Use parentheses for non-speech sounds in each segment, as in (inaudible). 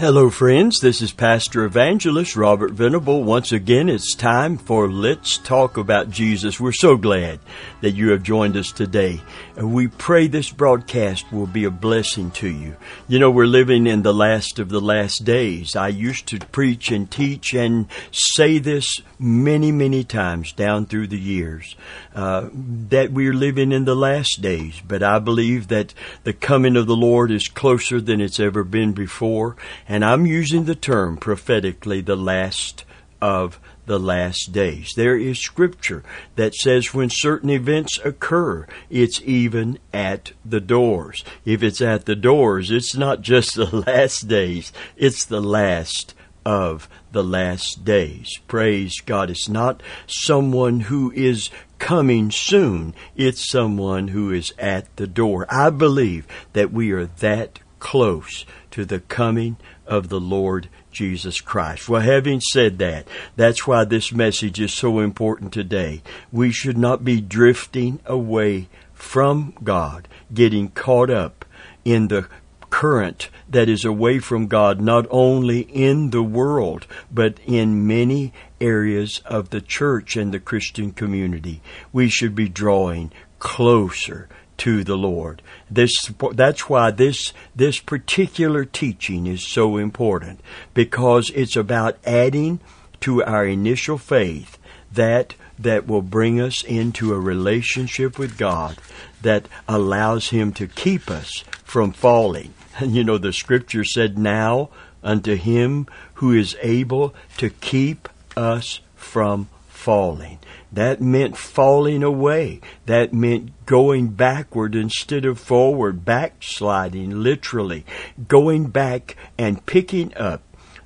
Hello, friends. This is Pastor Evangelist Robert Venable. Once again, it's time for Let's Talk About Jesus. We're so glad that you have joined us today. And we pray this broadcast will be a blessing to you. You know, we're living in the last of the last days. I used to preach and teach and say this many, many times down through the years uh, that we're living in the last days. But I believe that the coming of the Lord is closer than it's ever been before. And I'm using the term prophetically the last of the last days. There is scripture that says when certain events occur, it's even at the doors. If it's at the doors, it's not just (laughs) the last days, it's the last of the last days. Praise God. It's not someone who is coming soon. It's someone who is at the door. I believe that we are that close to the coming of the Lord Jesus Christ. Well, having said that, that's why this message is so important today. We should not be drifting away from God, getting caught up in the current that is away from God, not only in the world, but in many areas of the church and the Christian community. We should be drawing closer to the Lord. This, that's why this, this particular teaching is so important because it's about adding to our initial faith that that will bring us into a relationship with God that allows Him to keep us from falling. (laughs) And you know, the scripture said, Now unto Him who is able to keep us from falling. That meant falling away. That meant going backward instead of forward, backsliding, literally. Going back and picking up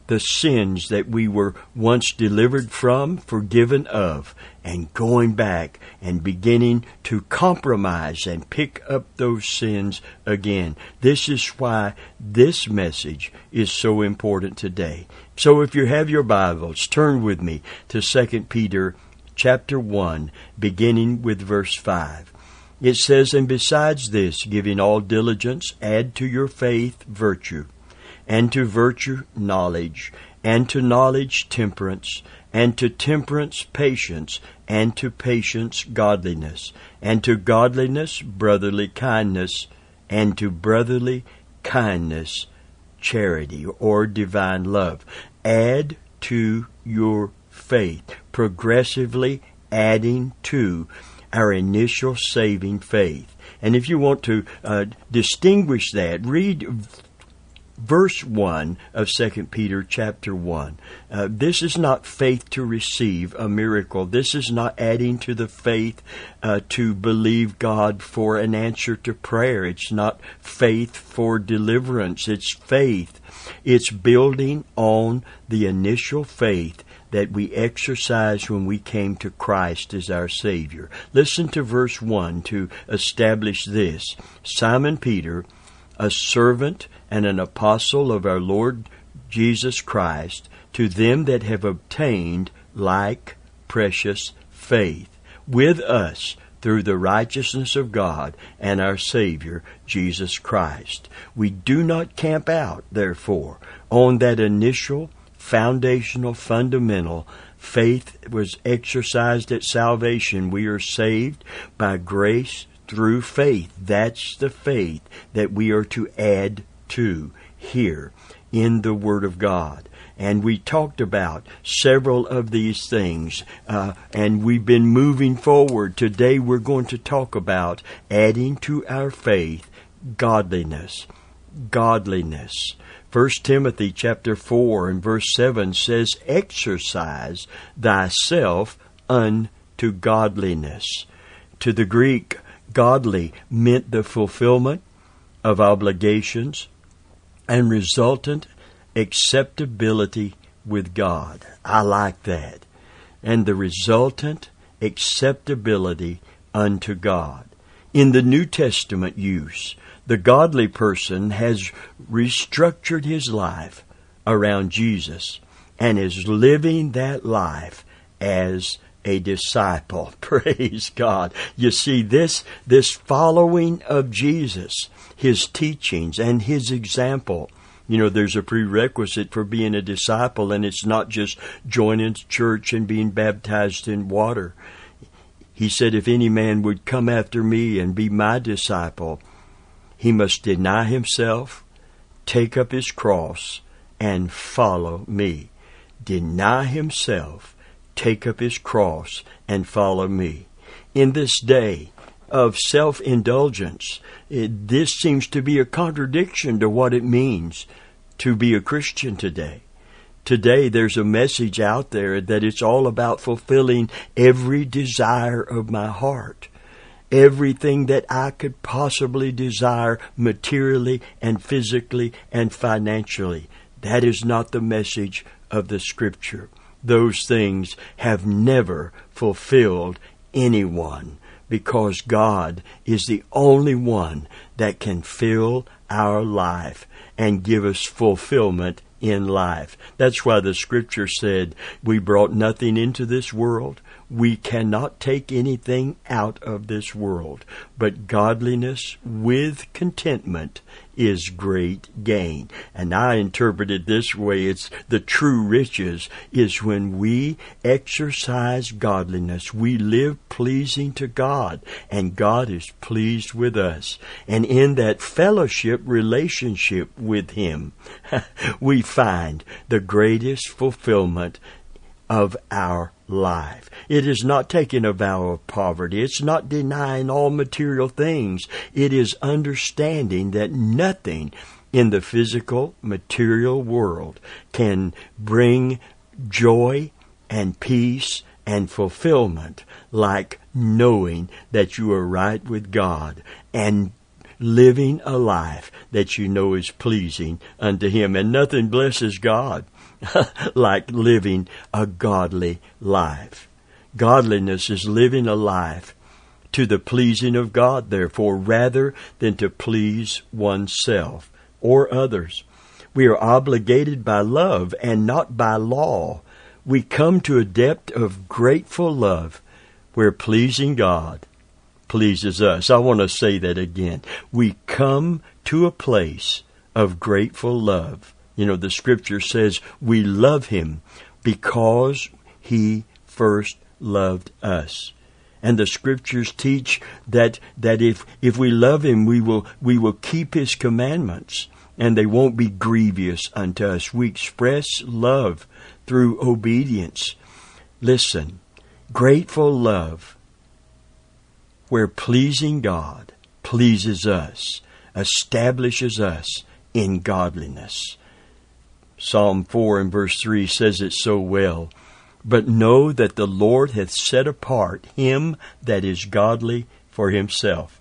the sins that we were once delivered from, forgiven of, and going back and beginning to compromise and pick up those sins again. This is why this message is so important today. So if you have your Bibles, turn with me to 2 Peter chapter 1, beginning with verse 5. It says, And besides this, giving all diligence, add to your faith virtue, and to virtue knowledge, and to knowledge temperance, and to temperance patience, and to patience godliness, and to godliness brotherly kindness, and to brotherly kindness charity or divine love. Add to your faith, progressively adding to our initial saving faith. And if you want to uh, distinguish that, read verse 1 of 2 Peter chapter 1. Uh, this is not faith to receive a miracle. This is not adding to the faith uh, to believe God for an answer to prayer. It's not faith for deliverance. It's faith. It's building on the initial faith that we exercised when we came to Christ as our Savior. Listen to verse 1 to establish this. Simon Peter, a servant and an apostle of our Lord Jesus Christ, to them that have obtained like precious faith with us through the righteousness of God and our Savior, Jesus Christ. We do not camp out, therefore, on that initial foundational, fundamental faith was exercised at salvation. We are saved by grace through faith. That's the faith that we are to add to here in the Word of God. And we talked about several of these things, uh, and we've been moving forward. Today we're going to talk about adding to our faith godliness. Godliness. 1 Timothy chapter 4 and verse 7 says, Exercise thyself unto godliness. To the Greek, godly meant the fulfillment of obligations and resultant acceptability with God. I like that. And the resultant acceptability unto God. In the New Testament use, the godly person has restructured his life around Jesus and is living that life as a disciple. (laughs) Praise God. You see, this, this following of Jesus, his teachings and his example, You know, there's a prerequisite for being a disciple, and it's not just joining church and being baptized in water. He said, If any man would come after me and be my disciple, he must deny himself, take up his cross, and follow me. Deny himself, take up his cross, and follow me. In this day of self indulgence, this seems to be a contradiction to what it means to be a Christian today. Today, there's a message out there that it's all about fulfilling every desire of my heart. Everything that I could possibly desire materially and physically and financially. That is not the message of the Scripture. Those things have never fulfilled anyone because God is the only one that can fill our life and give us fulfillment in life. That's why the scripture said, We brought nothing into this world. We cannot take anything out of this world. But godliness with contentment is great gain. And I interpret it this way it's the true riches is when we exercise godliness. We live pleasing to God, and God is pleased with us. And in that fellowship relationship with Him, (laughs) we find the greatest fulfillment of our life. It is not taking a vow of poverty. It's not denying all material things. It is understanding that nothing in the physical, material world can bring joy and peace and fulfillment like knowing that you are right with God and living a life that you know is pleasing unto Him. And nothing blesses God (laughs) like living a godly life. Godliness is living a life to the pleasing of God, therefore, rather than to please oneself or others. We are obligated by love and not by law. We come to a depth of grateful love where pleasing God pleases us. I want to say that again. We come to a place of grateful love you know, the scripture says we love him because he first loved us. And the scriptures teach that, that if, if we love him, we will, we will keep his commandments and they won't be grievous unto us. We express love through obedience. Listen, grateful love where pleasing God pleases us, establishes us in godliness. Psalm 4 and verse 3 says it so well. But know that the Lord hath set apart him that is godly for himself.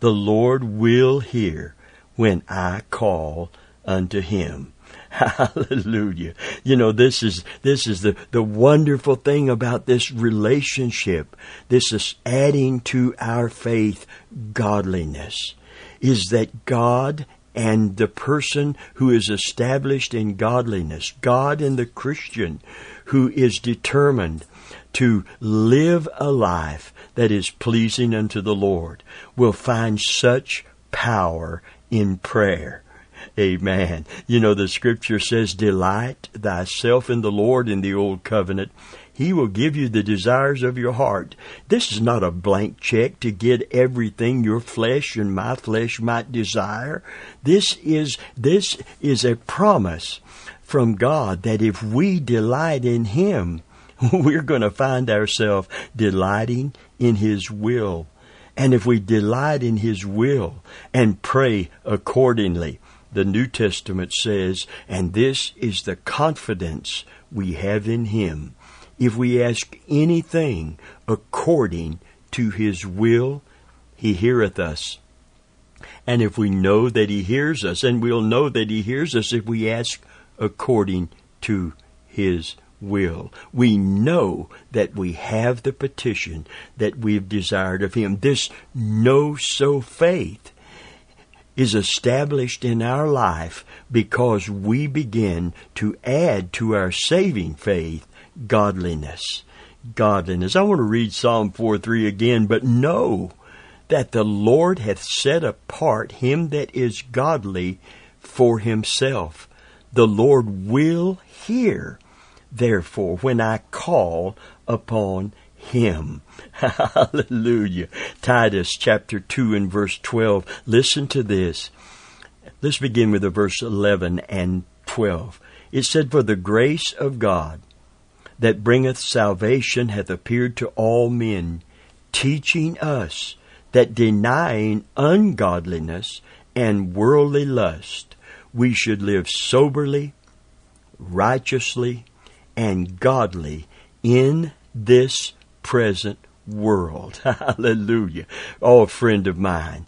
The Lord will hear when I call unto him. (laughs) Hallelujah. You know, this is, this is the, the wonderful thing about this relationship. This is adding to our faith godliness. Is that God and the person who is established in godliness, God and the Christian who is determined to live a life that is pleasing unto the Lord, will find such power in prayer. Amen. You know, the scripture says, Delight thyself in the Lord in the old covenant, he will give you the desires of your heart. This is not a blank check to get everything your flesh and my flesh might desire. This is, this is a promise from God that if we delight in Him, (laughs) we're going to find ourselves delighting in His will. And if we delight in His will and pray accordingly, the New Testament says, and this is the confidence we have in Him if we ask anything according to his will, he heareth us. And if we know that he hears us, and we'll know that he hears us if we ask according to his will. We know that we have the petition that we've desired of him. This know so faith is established in our life because we begin to add to our saving faith godliness. Godliness. I want to read Psalm 4 3 again, but know that the Lord hath set apart him that is godly for himself. The Lord will hear, therefore, when I call upon him. (laughs) Hallelujah. Titus chapter 2 and verse 12. Listen to this. Let's begin with the verse 11 and 12. It said, For the grace of God that bringeth salvation hath appeared to all men, teaching us that denying ungodliness and worldly lust, we should live soberly, righteously, and godly in this present world. (laughs) Hallelujah. Oh, friend of mine,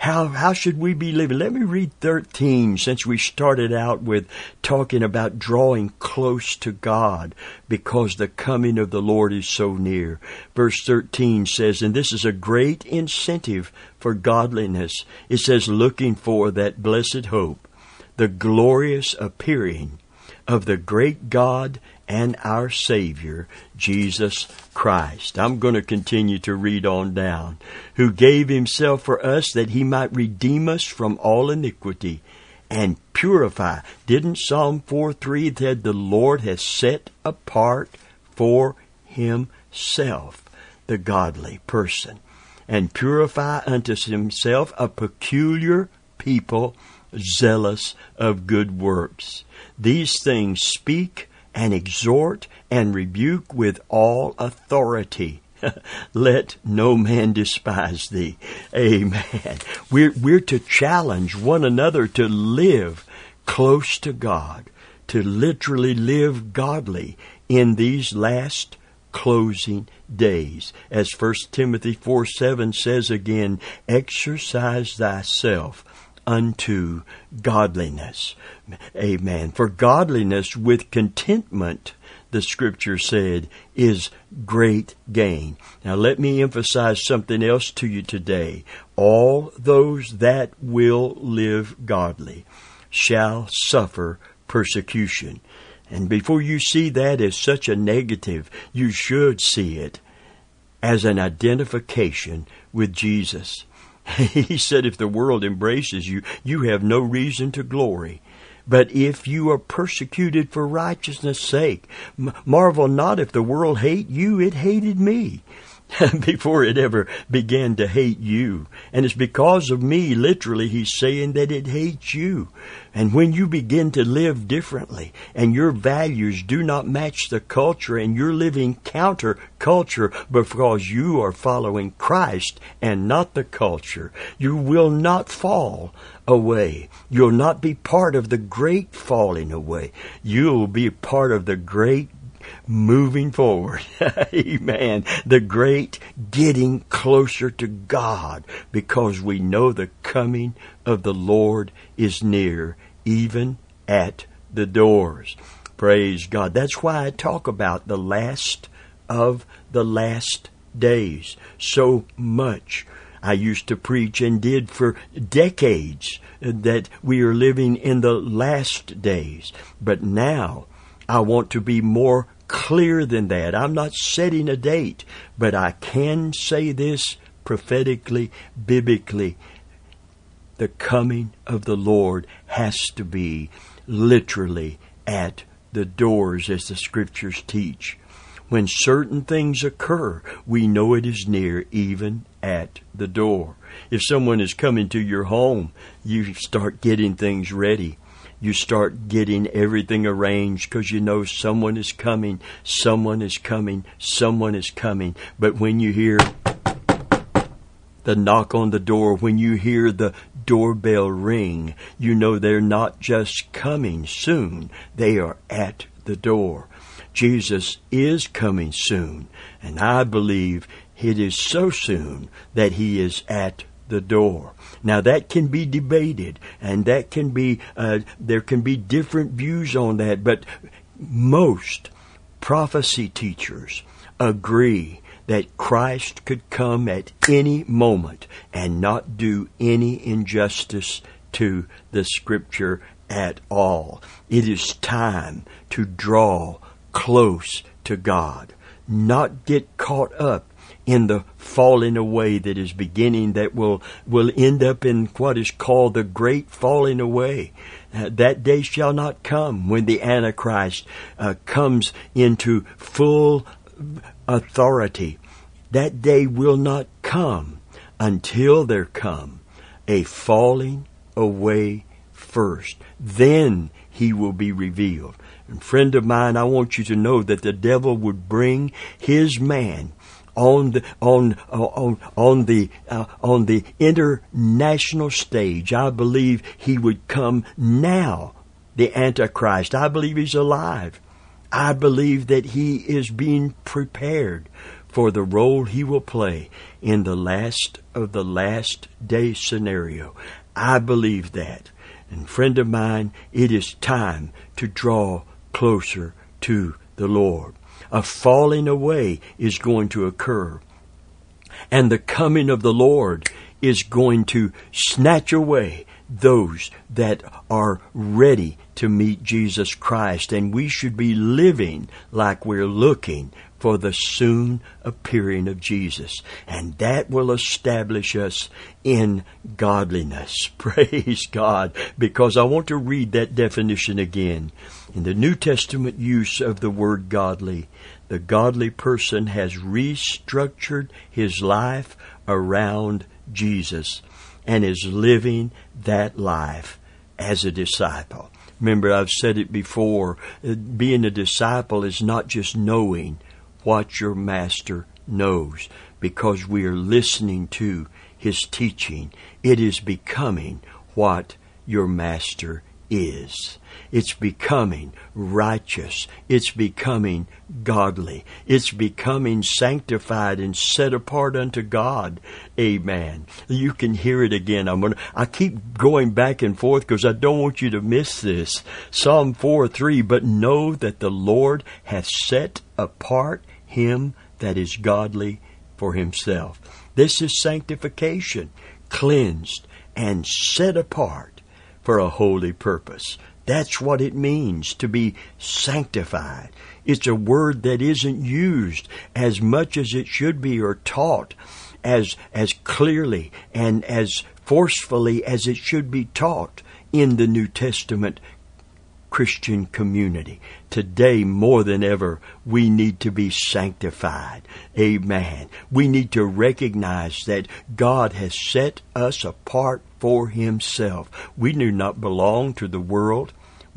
how, how should we be living? Let me read 13 since we started out with talking about drawing close to God because the coming of the Lord is so near. Verse 13 says, and this is a great incentive for godliness. It says, looking for that blessed hope, the glorious appearing of the great God and our Savior, Jesus Christ. I'm going to continue to read on down. Who gave himself for us that he might redeem us from all iniquity and purify. Didn't Psalm 4 3 that the Lord has set apart for himself the godly person and purify unto himself a peculiar people zealous of good works. These things speak and exhort and rebuke with all authority. (laughs) Let no man despise thee. Amen. We're, we're to challenge one another to live close to God, to literally live godly in these last closing days. As 1 Timothy 4 7 says again, exercise thyself unto godliness. Amen. For godliness with contentment, the scripture said, is great gain. Now let me emphasize something else to you today. All those that will live godly shall suffer persecution. And before you see that as such a negative, you should see it as an identification with Jesus. (laughs) he said, if the world embraces you, you have no reason to glory. But if you are persecuted for righteousness' sake, marvel not if the world hate you, it hated me. (laughs) before it ever began to hate you. And it's because of me, literally, he's saying that it hates you. And when you begin to live differently and your values do not match the culture and you're living counter culture because you are following Christ and not the culture, you will not fall away. You'll not be part of the great falling away. You'll be part of the great moving forward. (laughs) Amen. The great getting closer to God because we know the coming of the Lord is near, even at the doors. Praise God. That's why I talk about the last of the last days so much. I used to preach and did for decades that we are living in the last days. But now I want to be more clear than that. I'm not setting a date, but I can say this prophetically, biblically. The coming of the Lord has to be literally at the doors, as the scriptures teach. When certain things occur, we know it is near, even at the door. If someone is coming to your home, you start getting things ready you start getting everything arranged because you know someone is coming, someone is coming, someone is coming. But when you hear the knock on the door, when you hear the doorbell ring, you know they're not just coming soon, they are at the door. Jesus is coming soon, and I believe it is so soon that he is at the door. Now that can be debated, and that can be uh, there can be different views on that, but most prophecy teachers agree that Christ could come at any moment and not do any injustice to the Scripture at all. It is time to draw close to God, not get caught up in the falling away that is beginning that will, will end up in what is called the great falling away. Uh, that day shall not come when the Antichrist uh, comes into full authority. That day will not come until there come a falling away first. Then he will be revealed. And friend of mine, I want you to know that the devil would bring his man on the on on on the uh, on the international stage. I believe he would come now. The Antichrist. I believe he's alive. I believe that he is being prepared for the role he will play in the last of the last day scenario. I believe that. And friend of mine, it is time to draw closer to the Lord. A falling away is going to occur. And the coming of the Lord is going to snatch away those that are ready to meet Jesus Christ. And we should be living like we're looking for the soon appearing of Jesus. And that will establish us in godliness. (laughs) Praise God. Because I want to read that definition again. In the New Testament use of the word godly, the godly person has restructured his life around Jesus and is living that life as a disciple. Remember, I've said it before, uh, being a disciple is not just knowing, what your master knows because we are listening to his teaching. It is becoming what your master is. It's becoming righteous. It's becoming godly. It's becoming sanctified and set apart unto God. Amen. You can hear it again. I'm gonna, I keep going back and forth because I don't want you to miss this. Psalm 4 3, but know that the Lord hath set apart him that is godly for himself. This is sanctification, cleansed and set apart for a holy purpose. That's what it means to be sanctified. It's a word that isn't used as much as it should be or taught as, as clearly and as forcefully as it should be taught in the New Testament Christian community. Today, more than ever, we need to be sanctified. Amen. We need to recognize that God has set us apart for Himself. We do not belong to the world.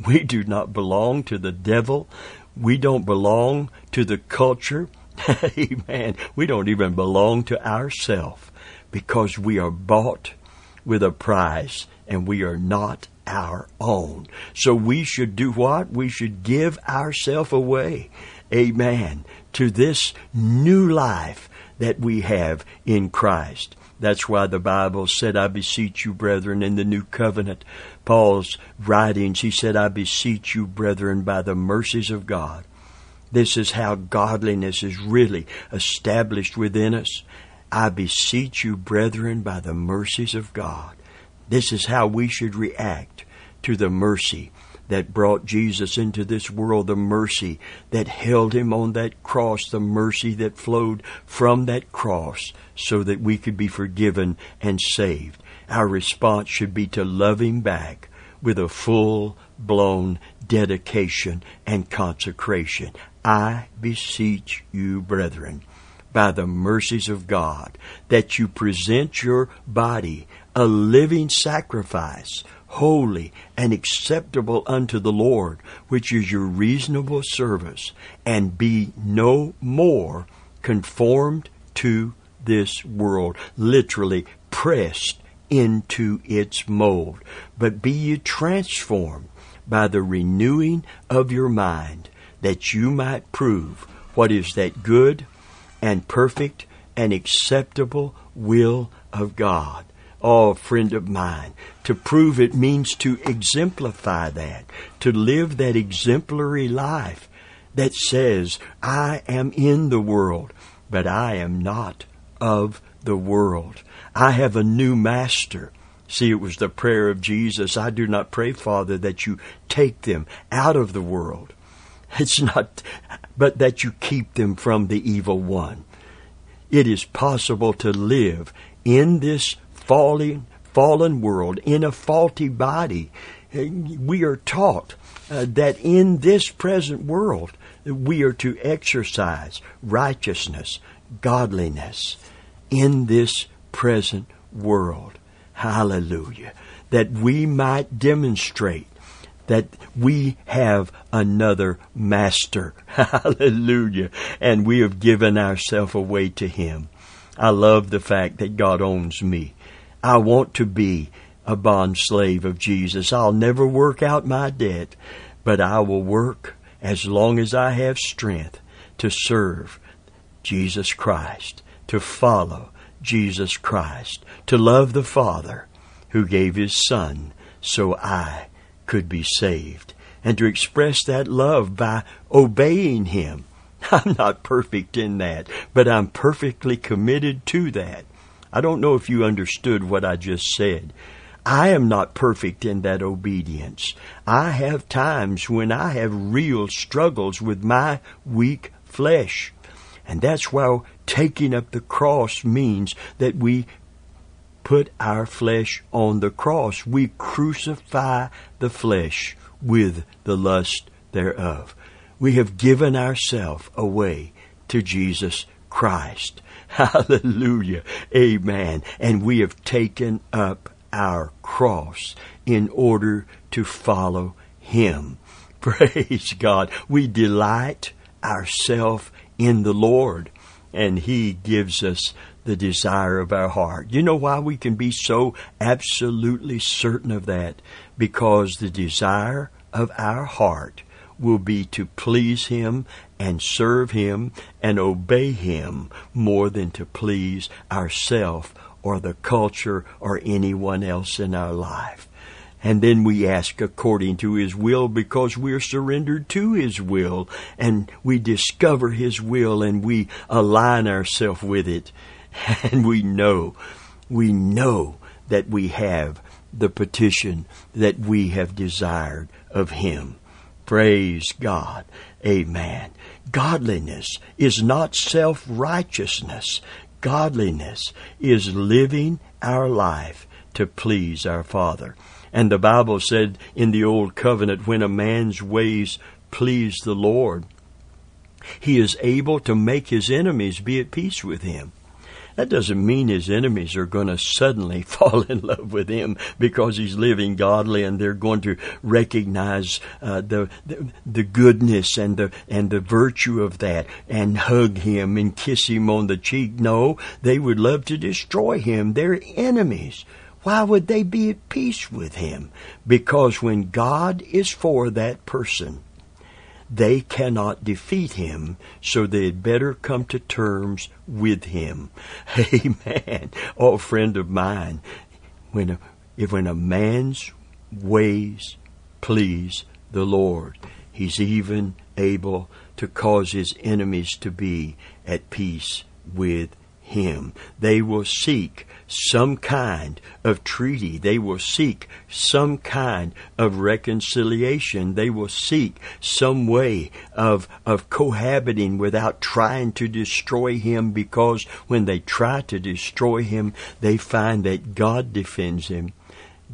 We do not belong to the devil. We don't belong to the culture. (laughs) Amen. We don't even belong to ourselves because we are bought with a price and we are not our own. So we should do what? We should give ourselves away. Amen. To this new life that we have in Christ. That's why the Bible said, I beseech you, brethren, in the new covenant. Paul's writings, he said, I beseech you, brethren, by the mercies of God. This is how godliness is really established within us. I beseech you, brethren, by the mercies of God. This is how we should react to the mercy that brought Jesus into this world, the mercy that held him on that cross, the mercy that flowed from that cross so that we could be forgiven and saved. Our response should be to love him back with a full blown dedication and consecration. I beseech you, brethren, by the mercies of God, that you present your body a living sacrifice, holy and acceptable unto the Lord, which is your reasonable service, and be no more conformed to this world, literally pressed into its mold, but be ye transformed by the renewing of your mind, that you might prove what is that good and perfect and acceptable will of God oh, friend of mine. To prove it means to exemplify that, to live that exemplary life that says, I am in the world, but I am not of the world. I have a new master. See, it was the prayer of Jesus. I do not pray, Father, that you take them out of the world. (laughs) It's not, but that you keep them from the evil one. it is possible to live in this falling, fallen world, in a faulty body. We are taught uh, that in this present world, we are to exercise righteousness, godliness in this present world. Hallelujah. That we might demonstrate that we have another master. (laughs) Hallelujah. And we have given ourselves away to him. I love the fact that God owns me. I want to be a bond slave of Jesus. I'll never work out my debt, but I will work as long as I have strength to serve Jesus Christ, to follow Jesus Christ, to love the Father who gave His Son so I could be saved, and to express that love by obeying Him. (laughs) I'm not perfect in that, but I'm perfectly committed to that. I don't know if you understood what I just said. I am not perfect in that obedience. I have times when I have real struggles with my weak flesh. And that's why taking up the cross means that we put our flesh on the cross. We crucify the flesh with the lust thereof. We have given ourselves away to Jesus Christ. (laughs) Hallelujah. Amen. And we have taken up our cross in order to follow Him. (laughs) Praise God. We delight ourselves in the Lord and He gives us the desire of our heart. You know why we can be so absolutely certain of that? Because the desire of our heart will be to please Him and serve Him and obey Him more than to please ourself or the culture or anyone else in our life. And then we ask according to His will because we're surrendered to His will and we discover His will and we align ourselves with it. (laughs) And we know, we know that we have the petition that we have desired of Him. Praise God. Amen. Godliness is not self-righteousness. Godliness is living our life to please our Father. And the Bible said in the Old Covenant, when a man's ways please the Lord, he is able to make his enemies be at peace with him. That doesn't mean his enemies are going to suddenly (laughs) fall in love with him because he's living godly and they're going to recognize uh, the, the, the goodness and the and the virtue of that and hug him and kiss him on the cheek. No, they would love to destroy him. They're enemies. Why would they be at peace with him? Because when God is for that person, they cannot defeat him, so they had better come to terms with him. (laughs) Amen. Oh, friend of mine, when a, if when a man's ways please the Lord, he's even able to cause his enemies to be at peace with him. They will seek some kind of treaty. They will seek some kind of reconciliation. They will seek some way of, of cohabiting without trying to destroy him because when they try to destroy him, they find that God defends him.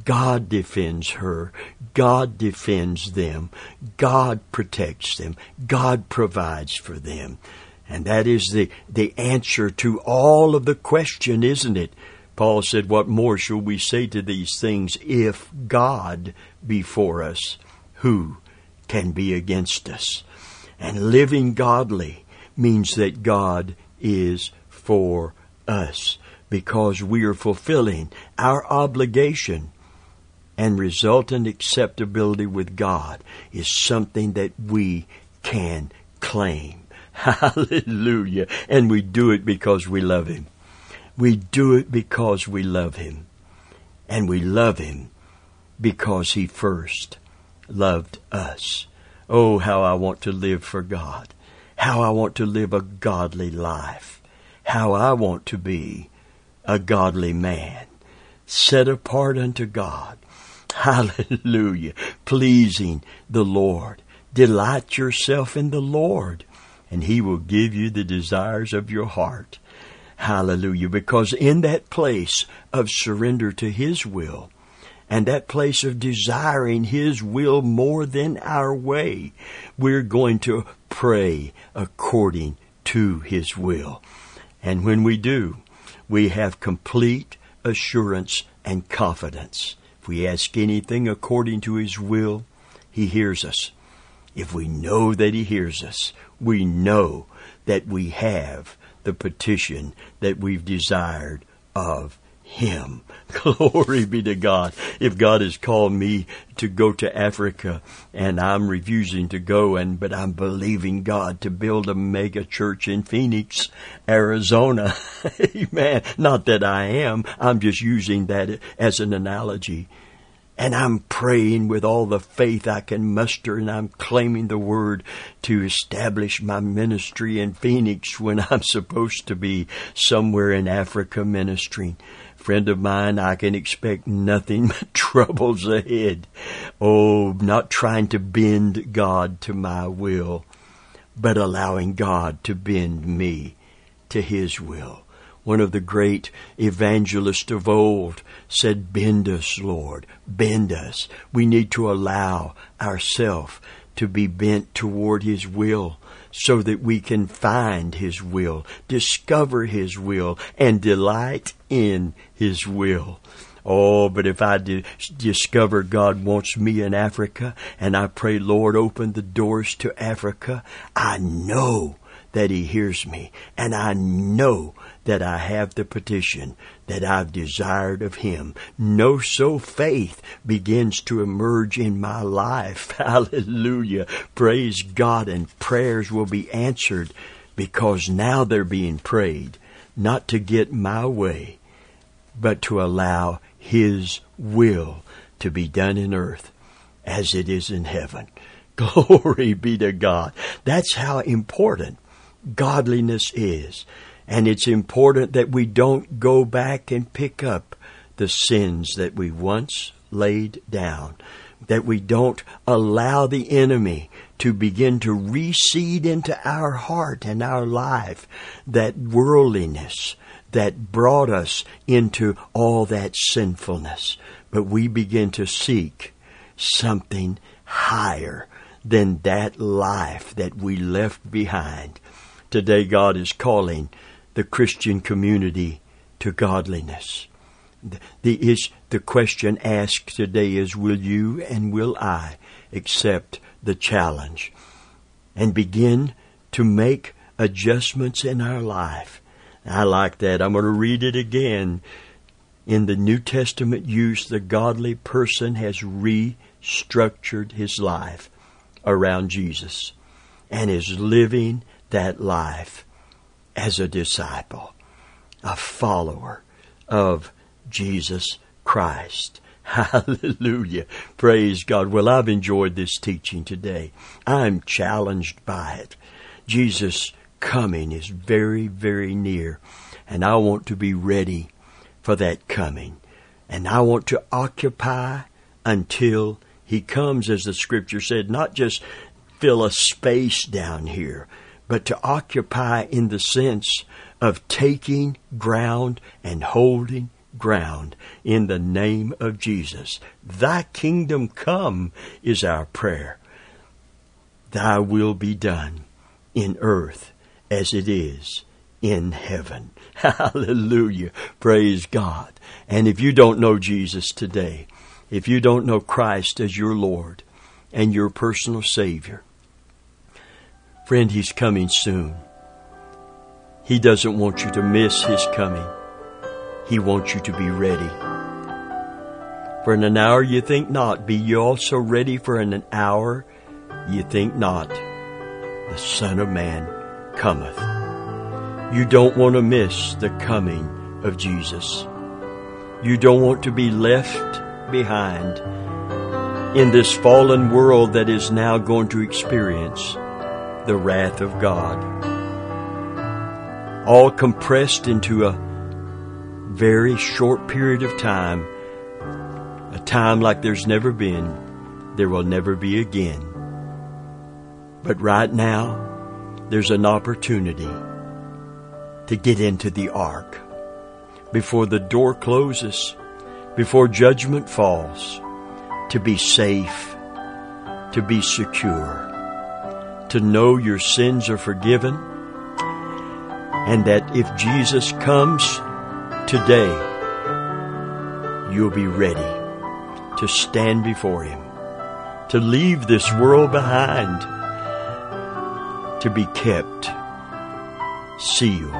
God defends her. God defends them. God protects them. God provides for them. And that is the, the answer to all of the question, isn't it? Paul said, What more shall we say to these things? If God be for us, who can be against us? And living godly means that God is for us because we are fulfilling our obligation and resultant acceptability with God is something that we can claim. (laughs) Hallelujah. And we do it because we love Him. We do it because we love Him. And we love Him because He first loved us. Oh, how I want to live for God. How I want to live a godly life. How I want to be a godly man. Set apart unto God. (laughs) Hallelujah. Pleasing the Lord. Delight yourself in the Lord and He will give you the desires of your heart. Hallelujah. Because in that place of surrender to His will, and that place of desiring His will more than our way, we're going to pray according to His will. And when we do, we have complete assurance and confidence. If we ask anything according to His will, He hears us. If we know that He hears us, we know that we have the petition that we've desired of him. (laughs) Glory be to God. If God has called me to go to Africa and I'm refusing to go and but I'm believing God to build a mega church in Phoenix, Arizona. (laughs) Amen. Not that I am. I'm just using that as an analogy. And I'm praying with all the faith I can muster and I'm claiming the word to establish my ministry in Phoenix when (laughs) I'm supposed to be somewhere in Africa ministering. Friend of mine, I can expect nothing (laughs) but troubles ahead. Oh, not trying to bend God to my will, but allowing God to bend me to His will. One of the great evangelists of old said, Bend us, Lord, bend us. We need to allow ourselves to be bent toward His will so that we can find His will, discover His will, and delight in His will. Oh, but if I discover God wants me in Africa and I pray, Lord, open the doors to Africa, I know that He hears me and I know that I have the petition that I've desired of Him. Know so faith begins to emerge in my life. (laughs) Hallelujah. Praise God and prayers will be answered because now they're being prayed not to get my way, but to allow His will to be done in earth as it is in heaven. (laughs) Glory be to God. That's how important godliness is. And it's important that we don't go back and pick up the sins that we once laid down. That we don't allow the enemy to begin to reseed into our heart and our life that worldliness that brought us into all that sinfulness. But we begin to seek something higher than that life that we left behind. Today God is calling the Christian community to godliness. The, is, the question asked today is, will you and will I accept the challenge and begin to make adjustments in our life? I like that. I'm going to read it again. In the New Testament use, the godly person has restructured his life around Jesus and is living that life as a disciple, a follower of Jesus Christ. (laughs) Hallelujah. Praise God. Well, I've enjoyed this teaching today. I'm challenged by it. Jesus' coming is very, very near, and I want to be ready for that coming. And I want to occupy until He comes, as the scripture said, not just fill a space down here, but to occupy in the sense of taking ground and holding ground in the name of Jesus. Thy kingdom come is our prayer. Thy will be done in earth as it is in heaven. (laughs) Hallelujah. Praise God. And if you don't know Jesus today, if you don't know Christ as your Lord and your personal Savior, Friend, He's coming soon. He doesn't want you to miss His coming. He wants you to be ready. For in an hour you think not, be ye also ready for in an hour you think not. The Son of Man cometh. You don't want to miss the coming of Jesus. You don't want to be left behind in this fallen world that is now going to experience the wrath of God. All compressed into a very short period of time, a time like there's never been, there will never be again. But right now, there's an opportunity to get into the ark before the door closes, before judgment falls, to be safe, to be secure, to know your sins are forgiven, and that if Jesus comes today, you'll be ready to stand before Him, to leave this world behind, to be kept sealed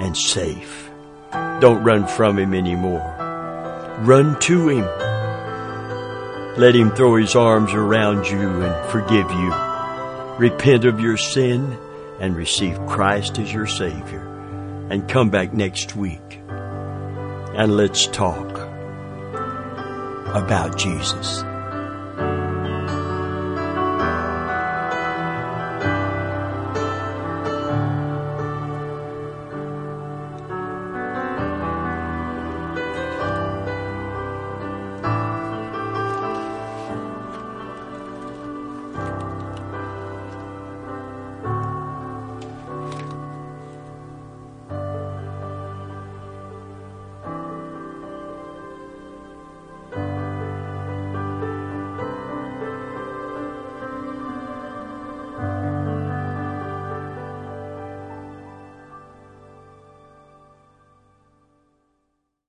and safe. Don't run from Him anymore. Run to Him. Let Him throw His arms around you and forgive you. Repent of your sin and receive Christ as your Savior. And come back next week and let's talk about Jesus.